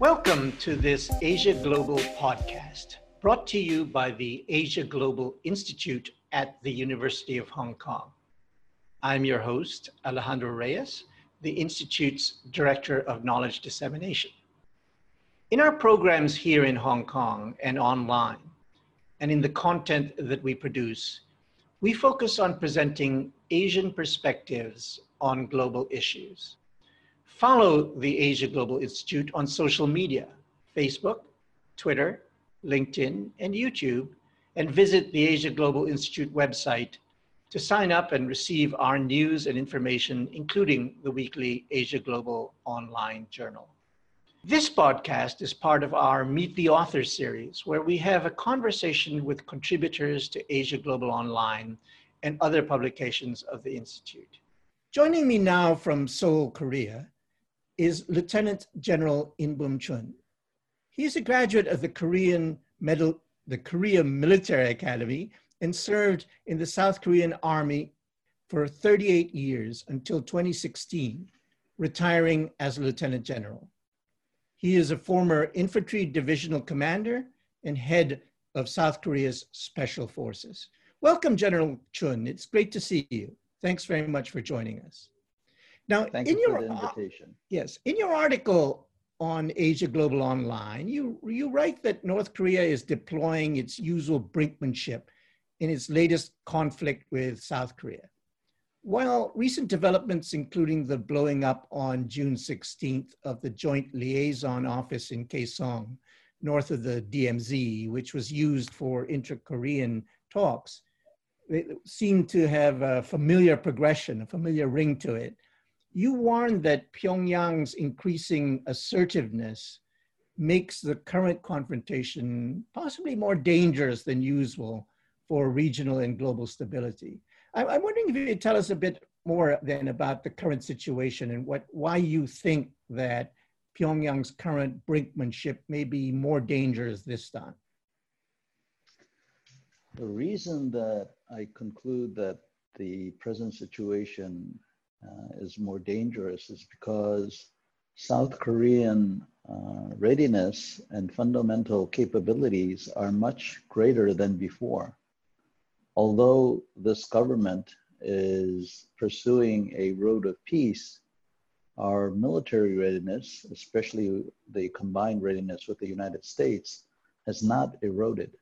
Welcome to this Asia Global podcast, brought to you by the Asia Global Institute at the University of Hong Kong. I'm your host, Alejandro Reyes, the Institute's Director of Knowledge Dissemination. In our programs here in Hong Kong and online, and in the content that we produce, we focus on presenting Asian perspectives on global issues. Follow the Asia Global Institute on social media, Facebook, Twitter, LinkedIn, and YouTube, and visit the Asia Global Institute website to sign up and receive our news and information, including the weekly Asia Global online journal. This podcast is part of our Meet the Author series, where we have a conversation with contributors to Asia Global Online and other publications of the Institute. Joining me now from Seoul, Korea, is Lieutenant General In Bum Chun. He is a graduate of the Korean Medal, the Korea Military Academy and served in the South Korean Army for 38 years until 2016, retiring as Lieutenant General. He is a former infantry divisional commander and head of South Korea's Special Forces. Welcome, General Chun. It's great to see you. Thanks very much for joining us. Now, Thank in you your invitation. Uh, yes, in your article on Asia Global Online, you you write that North Korea is deploying its usual brinkmanship in its latest conflict with South Korea. While recent developments, including the blowing up on June 16th of the Joint Liaison Office in Kaesong, north of the DMZ, which was used for intra-Korean talks, it seemed to have a familiar progression, a familiar ring to it. You warned that Pyongyang's increasing assertiveness makes the current confrontation possibly more dangerous than usual for regional and global stability. I'm wondering if you could tell us a bit more then about the current situation and what why you think that Pyongyang's current brinkmanship may be more dangerous this time. The reason that I conclude that the present situation uh, is more dangerous is because South Korean uh, readiness and fundamental capabilities are much greater than before although this government is pursuing a road of peace, our military readiness, especially the combined readiness with the United States, has not eroded.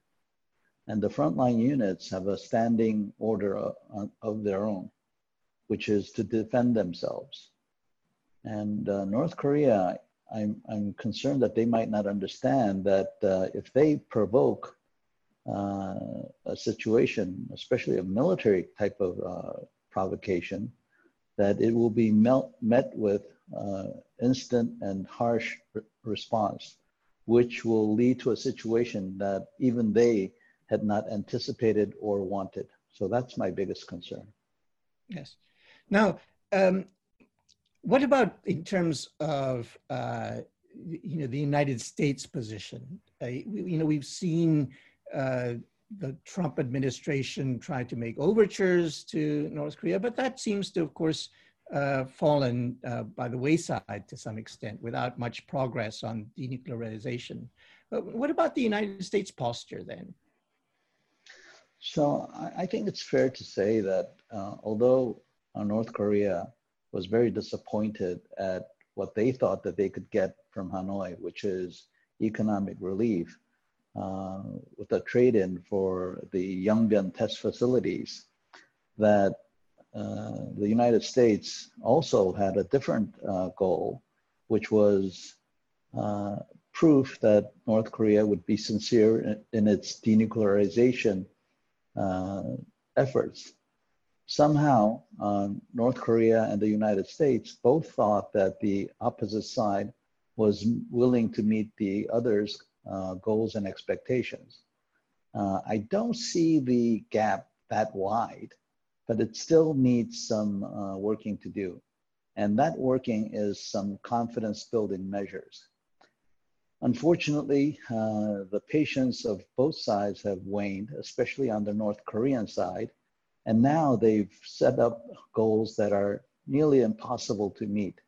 And the frontline units have a standing order of their own, which is to defend themselves. And uh, North Korea, I'm, I'm concerned that they might not understand that uh, if they provoke a situation, especially a military type of uh, provocation, that it will be melt, met with uh, instant and harsh re- response, which will lead to a situation that even they had not anticipated or wanted. So that's my biggest concern. Yes. Now, um, what about in terms of uh, you know the United States position? Uh, you know, we've seen uh, the Trump administration tried to make overtures to North Korea, but that seems to, of course, uh, fallen uh, by the wayside to some extent without much progress on denuclearization. But what about the United States posture then? So I, think it's fair to say that uh, although uh, North Korea was very disappointed at what they thought that they could get from Hanoi, which is economic relief, uh, with a trade-in for the Yongbyon test facilities that uh, the United States also had a different uh, goal, which was uh, proof that North Korea would be sincere in, in its denuclearization uh, efforts. Somehow, North Korea and the United States both thought that the opposite side was willing to meet the other's uh, goals and expectations. Uh, I don't see the gap that wide, but it still needs some uh, working to do. And that working is some confidence building measures. Unfortunately, uh, the patience of both sides have waned, especially on the North Korean side. And now they've set up goals that are nearly impossible to meet.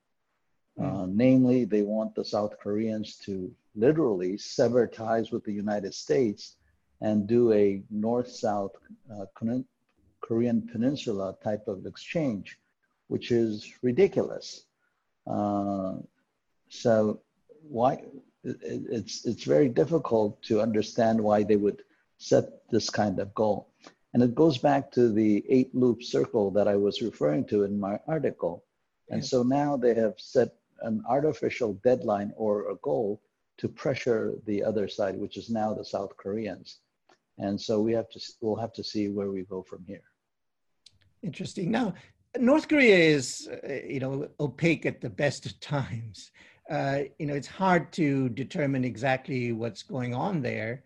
Mm. Uh, namely, they want the South Koreans to literally sever ties with the United States and do a north south uh, Korean Peninsula type of exchange, which is ridiculous. Uh, so, why? It's, it's very difficult to understand why they would set this kind of goal. And it goes back to the eight loop circle that I was referring to in my article. And so now they have set an artificial deadline or a goal to pressure the other side, which is now the South Koreans. And so we have to we'll have to see where we go from here. Interesting. Now, North Korea is uh, you know opaque at the best of times. Uh, you know, it's hard to determine exactly what's going on there.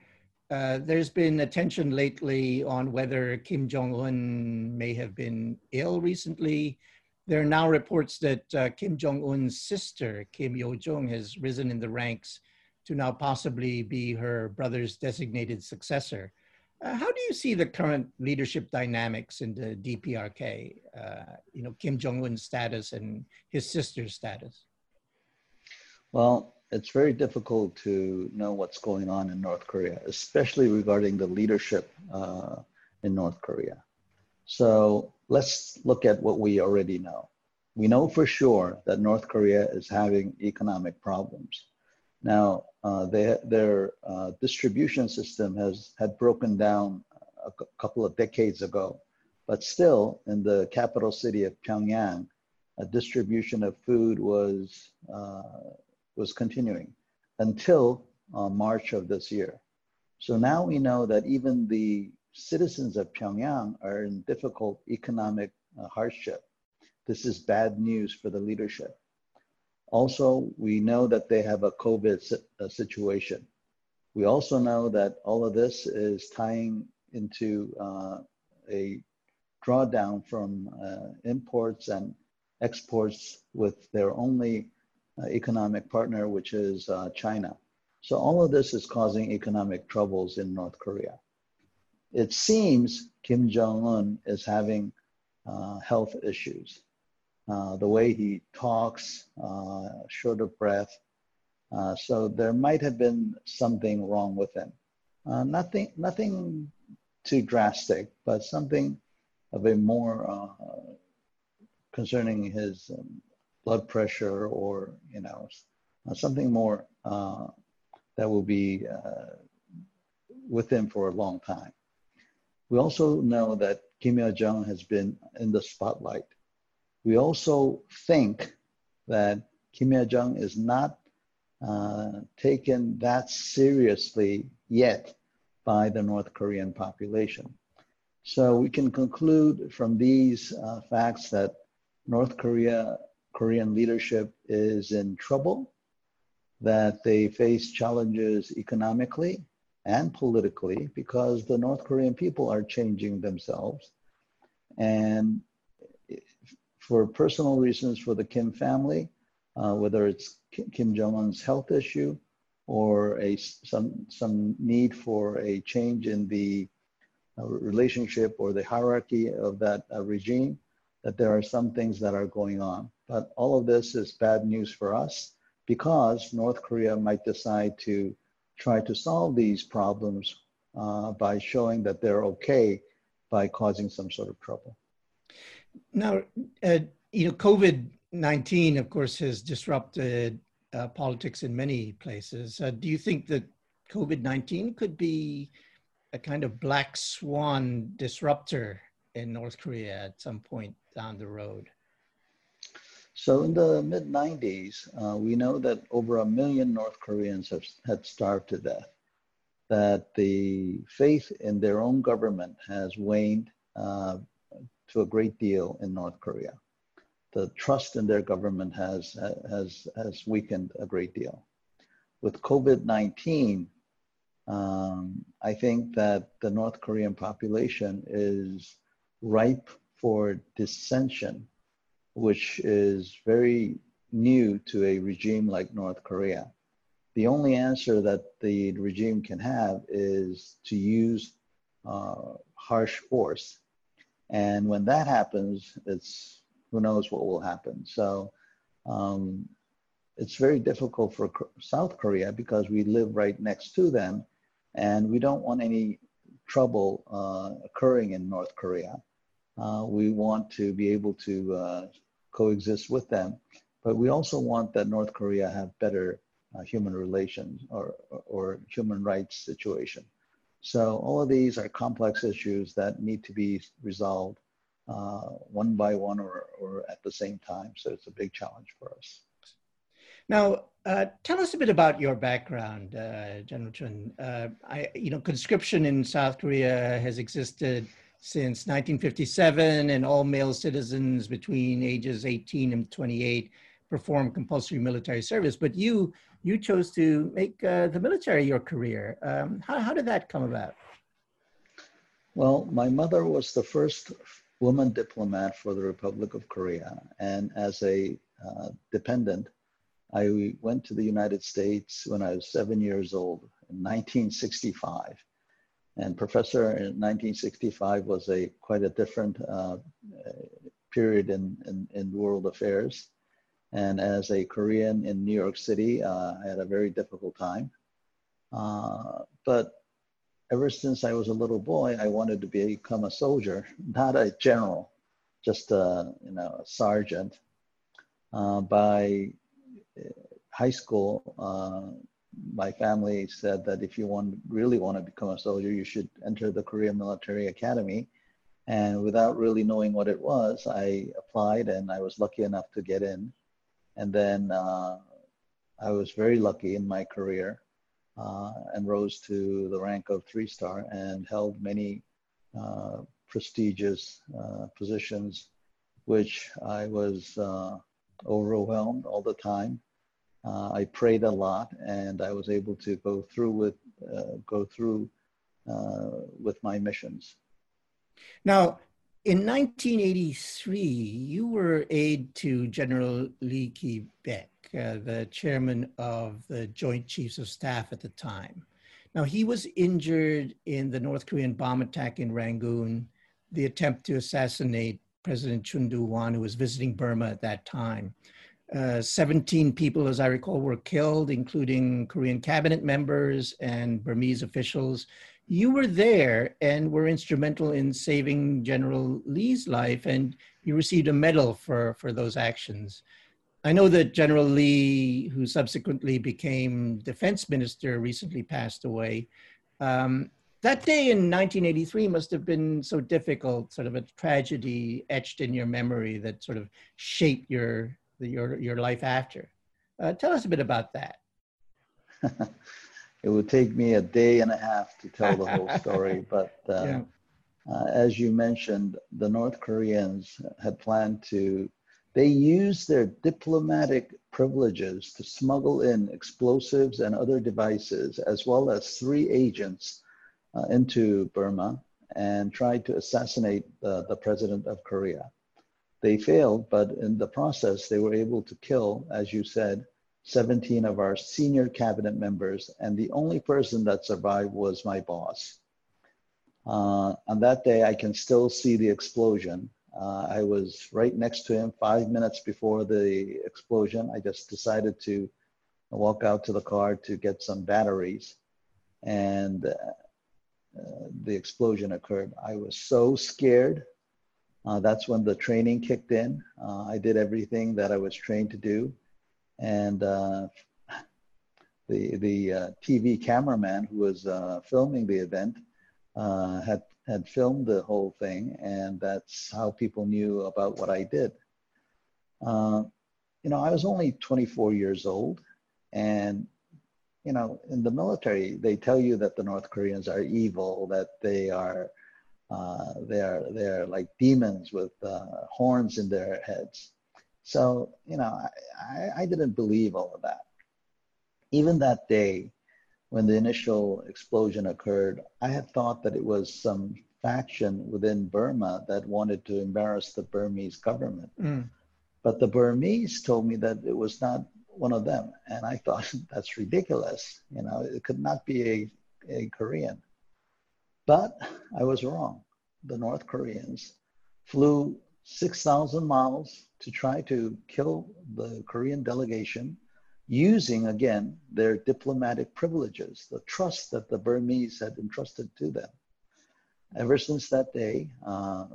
Uh, there's been attention lately on whether Kim Jong Un may have been ill recently. There are now reports that uh, Kim Jong Un's sister, Kim Yo Jong, has risen in the ranks to now possibly be her brother's designated successor. Uh, how do you see the current leadership dynamics in the DPRK? Uh, you know, Kim Jong Un's status and his sister's status. Well, it's very difficult to know what's going on in North Korea, especially regarding the leadership uh, in North Korea. So let's look at what we already know. We know for sure that North Korea is having economic problems. Now, uh, they, their uh, distribution system has had broken down a couple of decades ago, but still in the capital city of Pyongyang, a distribution of food was uh, was continuing until uh, March of this year. So now we know that even the citizens of Pyongyang are in difficult economic uh, hardship. This is bad news for the leadership. Also, we know that they have a COVID situation. We also know that all of this is tying into uh, a drawdown from uh, imports and exports with their only uh, economic partner, which is uh, China. So all of this is causing economic troubles in North Korea. It seems Kim Jong Un is having uh, health issues. Uh, the way he talks, uh, short of breath. Uh, so there might have been something wrong with him. nothing, nothing too drastic, but something of a more concerning his um, blood pressure or you know uh, something more uh, that will be uh, with him for a long time. We also know that Kim Yo Jong has been in the spotlight. We also think that Kim Yo Jong is not uh, taken that seriously yet by the North Korean population. So we can conclude from these uh, facts that North Korea Korean leadership is in trouble, that they face challenges economically and politically because the North Korean people are changing themselves. And for personal reasons for the Kim family, uh, whether it's Kim Jong un's health issue or a, some, some need for a change in the uh, relationship or the hierarchy of that uh, regime, that there are some things that are going on. But all of this is bad news for us because North Korea might decide to try to solve these problems uh, by showing that they're okay by causing some sort of trouble. Now, uh, you know, COVID 19, of course, has disrupted uh, politics in many places. Uh, do you think that COVID 19 could be a kind of black swan disruptor in North Korea at some point down the road? So in the mid 90s, uh, we know that over a million North Koreans have, had starved to death, that the faith in their own government has waned uh, to a great deal in North Korea. The trust in their government has, has, has weakened a great deal. With COVID-19, um, I think that the North Korean population is ripe for dissension which is very new to a regime like North Korea. The only answer that the regime can have is to use uh, harsh force. And when that happens, it's who knows what will happen. So um, it's very difficult for South Korea because we live right next to them, and we don't want any trouble uh, occurring in North Korea. Uh, we want to be able to uh, coexist with them, but we also want that North Korea have better uh, human relations or, or human rights situation. So all of these are complex issues that need to be resolved uh, one by one or, or at the same time. So it's a big challenge for us. Now, uh, tell us a bit about your background, uh, General Chun. Uh, I, you know, conscription in South Korea has existed since 1957, and all male citizens between ages 18 and 28 perform compulsory military service. But you, you chose to make uh, the military your career. Um, how, how did that come about? Well, my mother was the first woman diplomat for the Republic of Korea, and as a uh, dependent I went to the United States when I was seven years old in 1965. And professor in 1965 was a quite a different uh, period in, in, in, world affairs. And as a Korean in New York City, uh, I had a very difficult time. Uh, but ever since I was a little boy, I wanted to become a soldier, not a general, just a, you know, a sergeant. Uh, by high school, uh, my family said that if you want really want to become a soldier, you should enter the Korean Military Academy. And without really knowing what it was, I applied and I was lucky enough to get in. And then uh, I was very lucky in my career uh, and rose to the rank of three star and held many uh, prestigious uh, positions, which I was uh, overwhelmed all the time. Uh, I prayed a lot, and I was able to go through with go through with my missions. Now, in 1983, you were aide to General Lee Ki-baek, uh, the chairman of the Joint Chiefs of Staff at the time. Now, he was injured in the North Korean bomb attack in Rangoon, the attempt to assassinate President Chun Doo-hwan, who was visiting Burma at that time. Uh, 17 people, as I recall, were killed, including Korean cabinet members and Burmese officials. You were there and were instrumental in saving General Lee's life, and you received a medal for, for those actions. I know that General Lee, who subsequently became defense minister, recently passed away. Um, that day in 1983 must have been so difficult, sort of a tragedy etched in your memory that sort of shaped your your your life after. Uh, tell us a bit about that. it would take me a day and a half to tell the whole story, but uh, yeah. uh, as you mentioned, the North Koreans had planned to. They used their diplomatic privileges to smuggle in explosives and other devices, as well as three agents uh, into Burma and tried to assassinate the, the president of Korea. They failed, but in the process, they were able to kill, as you said, 17 of our senior cabinet members, and the only person that survived was my boss. Uh, on that day, I can still see the explosion. Uh, I was right next to him five minutes before the explosion. I just decided to walk out to the car to get some batteries. And uh, the explosion occurred. I was so scared. Uh, that's when the training kicked in. Uh, I did everything that I was trained to do. And uh, the, the uh, TV cameraman who was uh, filming the event uh, had, had filmed the whole thing. And that's how people knew about what I did. you know, I was only 24 years old. And you know, in the military, they tell you that the North Koreans are evil, that they are uh, they are they are like demons with uh, horns in their heads. So you know, I, I didn't believe all of that. Even that day, when the initial explosion occurred, I had thought that it was some faction within Burma that wanted to embarrass the Burmese government. Mm. But the Burmese told me that it was not one of them. And I thought that's ridiculous. You know, it could not be a, a Korean. But I was wrong. The North Koreans flew 6,000 miles to try to kill the Korean delegation using, again, their diplomatic privileges, the trust that the Burmese had entrusted to them. Ever since that day, uh,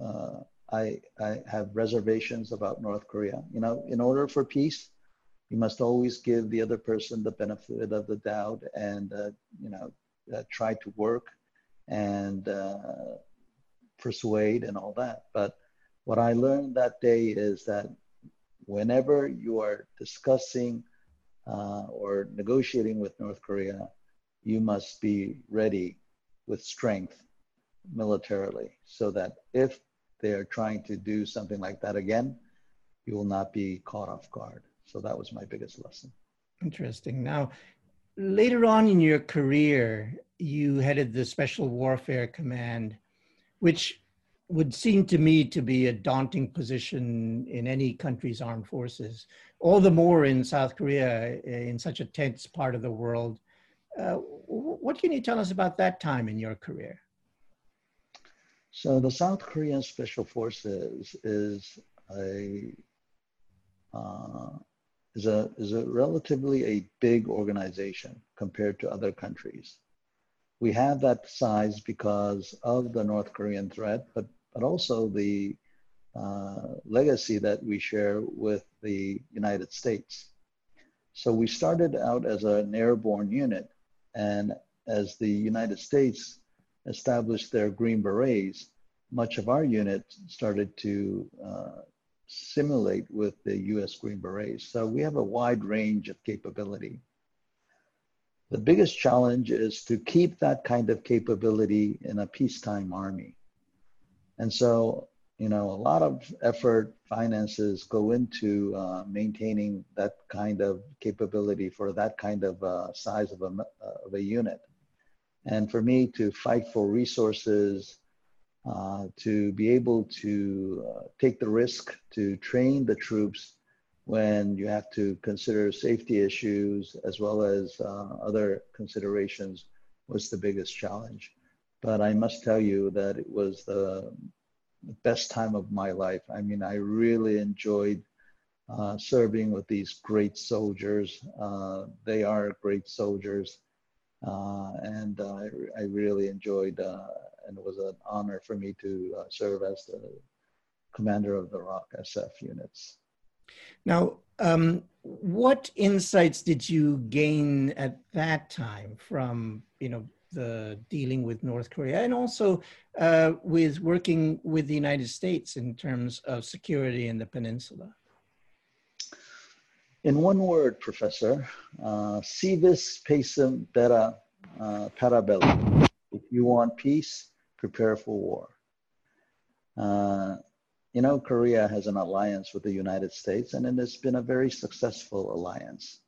uh, I, I have reservations about North Korea. You know, in order for peace, you must always give the other person the benefit of the doubt and, uh, you know, uh, try to work and uh, persuade and all that. But what I learned that day is that whenever you are discussing uh, or negotiating with North Korea, you must be ready with strength militarily so that if they are trying to do something like that again, you will not be caught off guard. So that was my biggest lesson. Interesting. Now, later on in your career, you headed the Special Warfare Command, which would seem to me to be a daunting position in any country's armed forces, all the more in South Korea, in such a tense part of the world. Uh, what can you tell us about that time in your career? So the South Korean Special Forces is a uh, is a is a relatively a big organization compared to other countries. We have that size because of the North Korean threat, but but also the uh, legacy that we share with the United States. So we started out as an airborne unit, and as the United States established their Green Berets, much of our unit started to uh, simulate with the US Green Berets. So we have a wide range of capability. The biggest challenge is to keep that kind of capability in a peacetime army. And so, you know, a lot of effort, finances go into uh, maintaining that kind of capability for that kind of uh, size of a, uh, of a unit. And for me to fight for resources, uh, to be able to uh, take the risk to train the troops when you have to consider safety issues as well as uh, other considerations was the biggest challenge. But I must tell you that it was the best time of my life. I mean, I really enjoyed uh, serving with these great soldiers. Uh, they are great soldiers. Uh, and I, I, really enjoyed, uh, and it was an honor for me to uh, serve as the commander of the ROK SF units. Now, um, what insights did you gain at that time from, you know, the dealing with North Korea and also uh, with working with the United States in terms of security in the peninsula? In one word, Professor, uh, vis pacem terra uh, parabellum. If you want peace, prepare for war. Uh, you know, Korea has an alliance with the United States, and it has been a very successful alliance.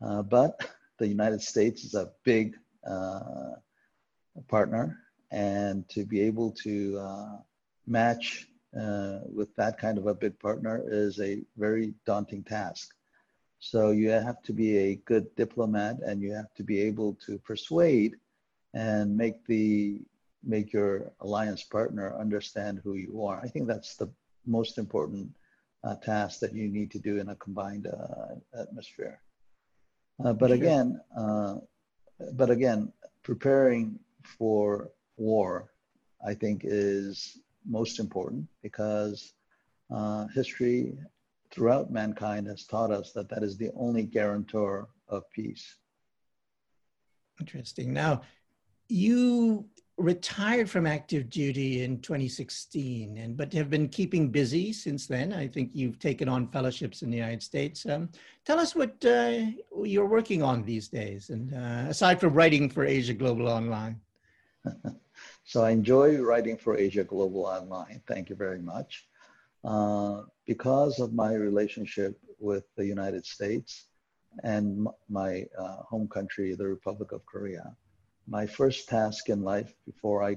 Uh, but the United States is a big uh, partner and to be able to uh, match uh, with that kind of a big partner is a very daunting task. So you have to be a good diplomat and you have to be able to persuade and make the make your alliance partner understand who you are. I think that's the most important uh, task that you need to do in a combined uh, atmosphere. Uh, but sure. again, but again, preparing for war, I think, is most important because uh, history throughout mankind has taught us that that is the only guarantor of peace. Interesting. Now, you retired from active duty in 2016, and but have been keeping busy since then. I think you've taken on fellowships in the United States. Um, tell us what uh, you're working on these days, and uh, aside from writing for Asia Global Online. so I enjoy writing for Asia Global Online. Thank you very much. Uh, because of my relationship with the United States and my uh, home country, the Republic of Korea my first task in life before I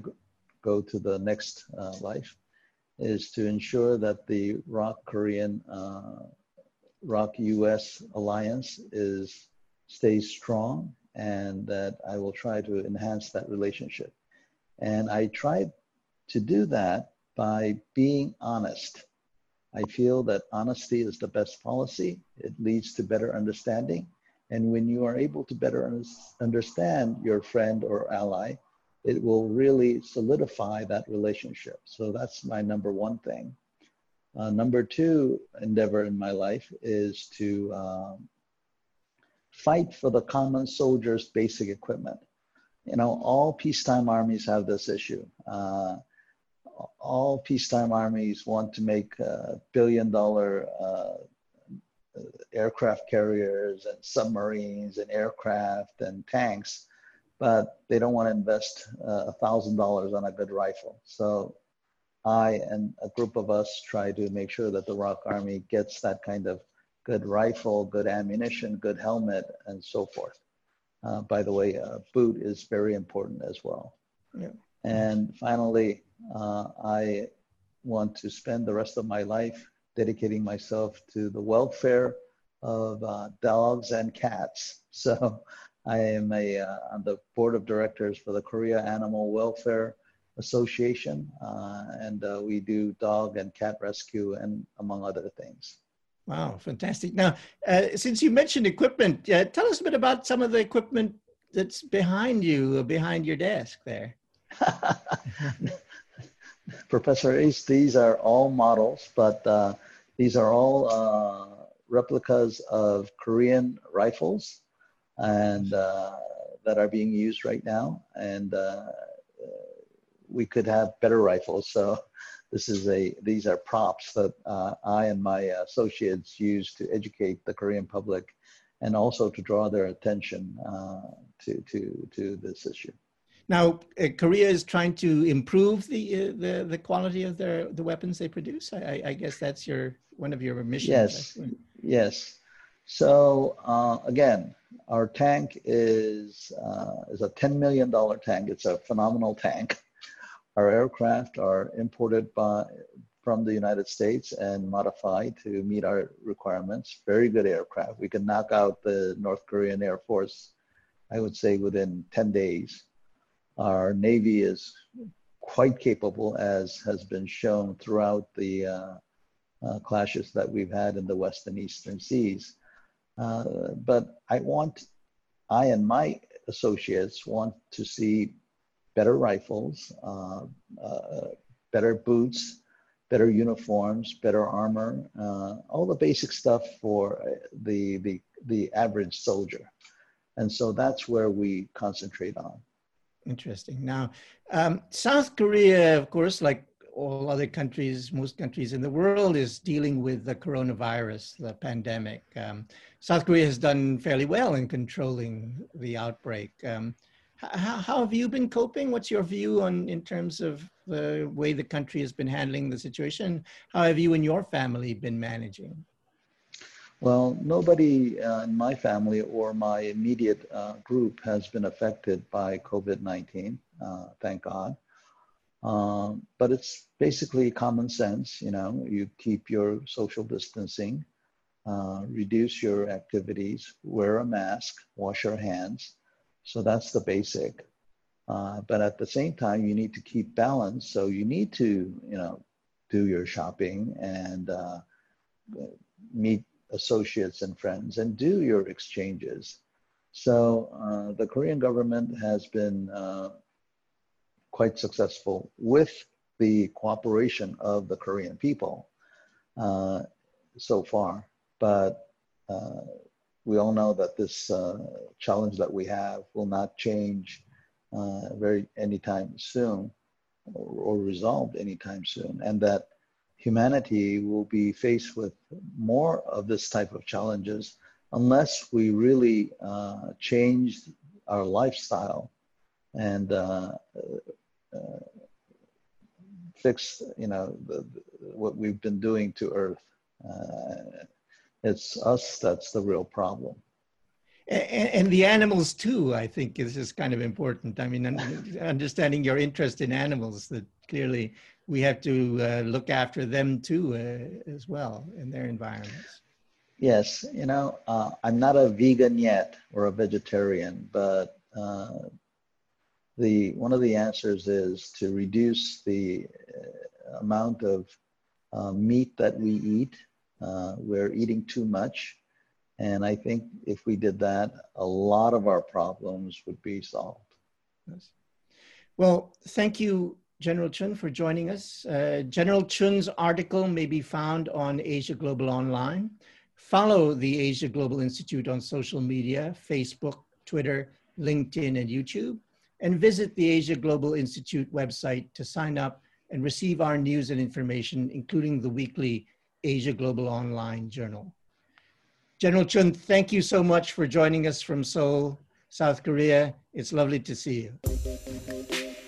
go to the next uh, life is to ensure that the ROK Korean, uh, US alliance is stays strong and that I will try to enhance that relationship. And I tried to do that by being honest. I feel that honesty is the best policy. It leads to better understanding. And when you are able to better understand your friend or ally, it will really solidify that relationship. So that's my number one thing. Uh, number two endeavor in my life is to um, fight for the common soldier's basic equipment. You know, all peacetime armies have this issue. Uh, all peacetime armies want to make billion dollar uh, aircraft carriers and submarines and aircraft and tanks, but they don't want to invest uh, a thousand dollars on a good rifle. So I and a group of us try to make sure that the ROK Army gets that kind of good rifle, good ammunition, good helmet, and so forth. Uh, by the way, a boot is very important as well. Yeah. And finally, uh, I want to spend the rest of my life dedicating myself to the welfare of uh, dogs and cats. So I am a, uh, on the board of directors for the Korea Animal Welfare Association, uh, and uh, we do dog and cat rescue and among other things. Wow, fantastic. Now, uh, since you mentioned equipment, uh, tell us a bit about some of the equipment that's behind you, behind your desk there. Professor Reyes, these are all models, but uh, these are all uh, replicas of Korean rifles and uh, that are being used right now. And uh, we could have better rifles. So this is a, these are props that uh, I and my associates use to educate the Korean public and also to draw their attention uh, to, to, to this issue. Now, uh, Korea is trying to improve the, uh, the the quality of their the weapons they produce. I, I guess that's your one of your missions. Yes, yes. So uh, again, our tank is uh, is a ten million dollar tank. It's a phenomenal tank. Our aircraft are imported by from the United States and modified to meet our requirements. Very good aircraft. We can knock out the North Korean Air Force, I would say, within ten days. Our Navy is quite capable, as has been shown throughout the uh, uh, clashes that we've had in the West and Eastern seas. Uh, but I want, I and my associates want to see better rifles, uh, uh, better boots, better uniforms, better armor, uh, all the basic stuff for the, the, the average soldier. And so that's where we concentrate on. Interesting. Now, um, South Korea, of course, like all other countries, most countries in the world, is dealing with the coronavirus, the pandemic. Um, South Korea has done fairly well in controlling the outbreak. Um, how, how, have you been coping? What's your view on in terms of the way the country has been handling the situation? How have you and your family been managing? Well, nobody uh, in my family or my immediate uh, group has been affected by COVID 19, uh, thank God. Um, but it's basically common sense. You know, you keep your social distancing, uh, reduce your activities, wear a mask, wash your hands. So that's the basic. Uh, but at the same time, you need to keep balance. So you need to, you know, do your shopping and uh, meet associates and friends and do your exchanges. So uh, the Korean government has been uh, quite successful with the cooperation of the Korean people uh, so far. But uh, we all know that this uh, challenge that we have will not change uh, very anytime soon or, or resolved anytime soon, and that humanity will be faced with more of this type of challenges unless we really uh, change our lifestyle and uh, uh, fix, you know, the, what we've been doing to Earth. Uh, it's us that's the real problem. And, and, the animals too, I think, is just kind of important. I mean, understanding your interest in animals, that clearly we have to uh, look after them too uh, as well in their environments. Yes, you know, uh, I'm not a vegan yet or a vegetarian, but uh, the one of the answers is to reduce the amount of uh, meat that we eat. Uh, we're eating too much. And I think if we did that, a lot of our problems would be solved. Yes. Well, thank you, General Chun, for joining us. Uh, General Chun's article may be found on Asia Global Online. Follow the Asia Global Institute on social media, Facebook, Twitter, LinkedIn, and YouTube, and visit the Asia Global Institute website to sign up and receive our news and information, including the weekly Asia Global Online Journal. General Chun, thank you so much for joining us from Seoul, South Korea. It's lovely to see you.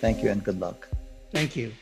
Thank you and good luck. Thank you.